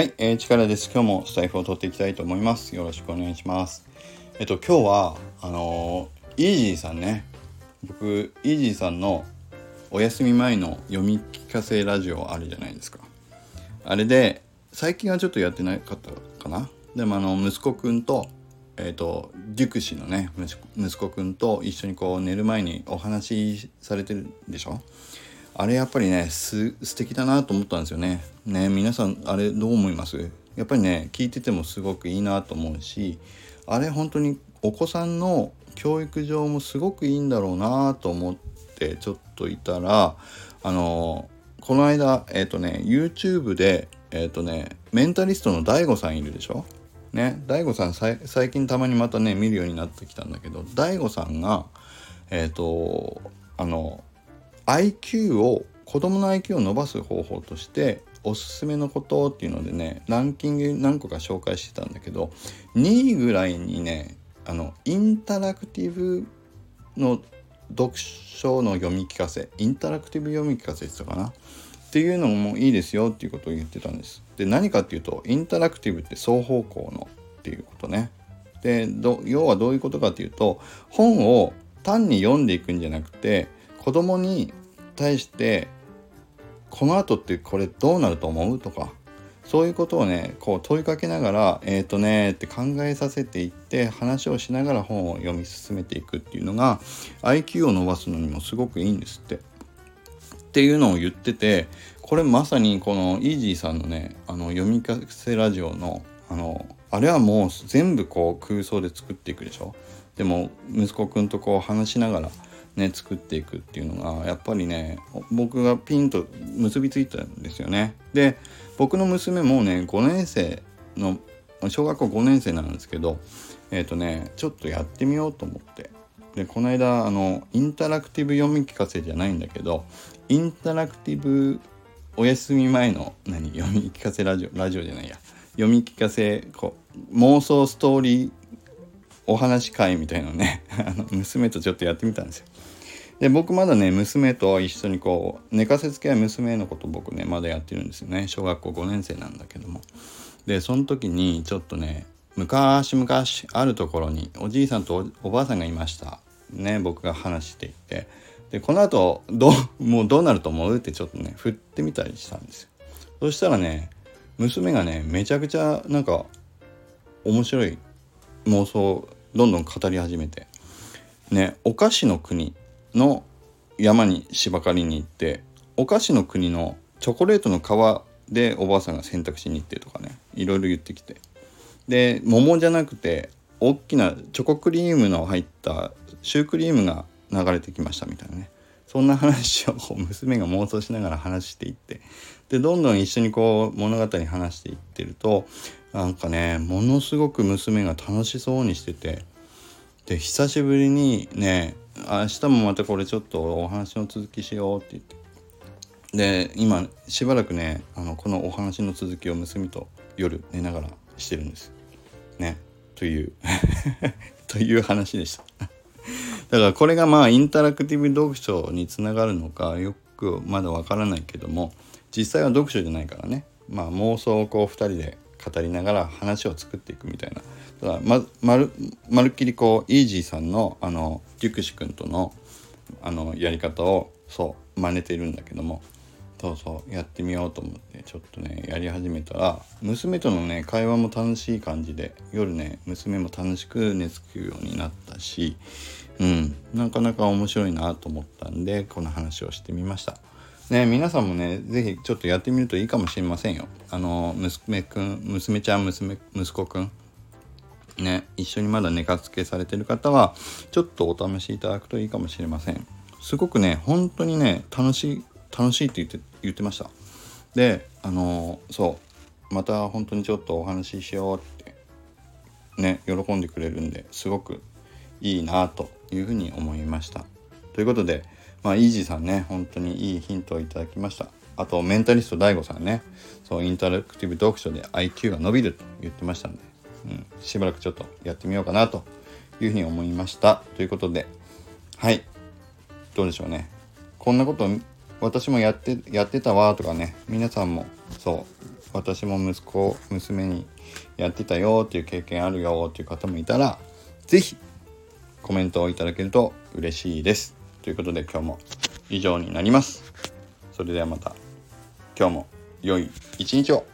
はい、えー、力です。今日もスタイフを取っていきたいと思います。よろしくお願いします。えっと、今日は、あのー、イージーさんね、僕、イージーさんのお休み前の読み聞かせラジオあるじゃないですか。あれで、最近はちょっとやってなかったかな。でも、あの、息子くんと、えっ、ー、と、デュクシのね、息子くんと一緒にこう寝る前にお話しされてるでしょあれやっぱりねす素敵だなと思ったんですよね。ね皆さんあれどう思います？やっぱりね聞いててもすごくいいなと思うしあれ本当にお子さんの教育上もすごくいいんだろうなと思ってちょっといたらあのこの間えっ、ー、とね YouTube でえっ、ー、とねメンタリストの DAIGO さんいるでしょ？ね DAIGO さん最近たまにまたね見るようになってきたんだけど DAIGO さんがえっ、ー、とあの IQ を子供の IQ を伸ばす方法としておすすめのことっていうのでねランキング何個か紹介してたんだけど2位ぐらいにねあのインタラクティブの読書の読み聞かせインタラクティブ読み聞かせって言ったかな？っていうのもいいですよっていうことを言ってたんです。で何かっていうとインタラクティブって双方向のっていうことね。で要はどういうことかっていうと本を単に読んでいくんじゃなくて子供に対してこの後ってこれどうなると思う？とかそういうことをねこう問いかけながらえっ、ー、とねって考えさせていって話をしながら本を読み進めていくっていうのが IQ を伸ばすのにもすごくいいんですって。っていうのを言っててこれまさにこのイージーさんのねあの読み聞かせラジオのあのあれはもう全部こう空想で作っていくでしょ？でも息子くんとこう話しながらね作っていくっていうのがやっぱりね僕がピンと結びついたんですよね。で僕の娘もね5年生の小学校5年生なんですけどえっ、ー、とねちょっとやってみようと思って。でこの間あのインタラクティブ読み聞かせじゃないんだけどインタラクティブお休み前の何？読み聞かせラジオラジオじゃないや。読み聞かせこう妄想ストーリーお話会みたいなのね あの娘とちょっとやってみたんですよ。で僕まだね娘と一緒にこう寝かせつけは娘のこと僕ねまだやってるんですよね。小学校5年生なんだけども。でその時にちょっとね昔々あるところにおじいさんとおばあさんがいました。ね僕が話していて。でこの後どもうどうなると思う？ってちょっとね振ってみたりしたんですよ。そしたらね娘がねめちゃくちゃなんか面白い妄想どんどん語り始めて。ねお菓子の国の山に芝刈りに行ってお菓子の国のチョコレートの皮でおばあさんが洗濯しに行ってとかねいろいろ言ってきて。で桃じゃなくて大きなチョコクリームの入ったシュークリームが流れてきましたみたいなね。そんな話をこう娘が妄想しながら話していってでどんどん一緒にこう物語話していってるとなんかねものすごく娘が楽しそうにしててで久しぶりにね明日もまたこれちょっとお話の続きしようって言ってで今しばらくねあのこのお話の続きを娘と夜寝ながらしてるんです。ね。という という話でした。だからこれがまあインタラクティブ読書につながるのかよくまだわからないけども実際は読書じゃないからね。まあ妄想をこう2人で語りながら話を作っていくみたいな。だままるまるっきりこうイージーさんのあのデュクシ君とのあのやり方をそう真似ているんだけどもそうそうやってみようと思ってちょっとねやり始めたら娘とのね会話も楽しい感じで夜ね娘も楽しく寝つくようになったしうんなかなか面白いなと思ったんでこの話をしてみました。ね、皆さんもね、是非ちょっとやってみるといいかもしれませんよ。あの、娘くん、娘ちゃん、娘、息子くん、ね、一緒にまだ寝かつけされてる方は、ちょっとお試しいただくといいかもしれません。すごくね、本当にね、楽しい、楽しいって言って、言ってました。で、あのそう、また本当にちょっとお話ししようって、ね、喜んでくれるんで、すごくいいなというふうに思いました。ということで、まあ、イージーさんね、本当にいいヒントをいただきました。あと、メンタリスト DAIGO さんね、そう、インタラクティブ読書で IQ が伸びると言ってましたんで、うん、しばらくちょっとやってみようかなというふうに思いましたということではいどうでしょうねこんなこと私もやってやってたわとかね皆さんもそう私も息子娘にやってたよっていう経験あるよっていう方もいたら是非コメントをいただけると嬉しいです。ということで今日も以上になります。それではまた。今日も良い一日を。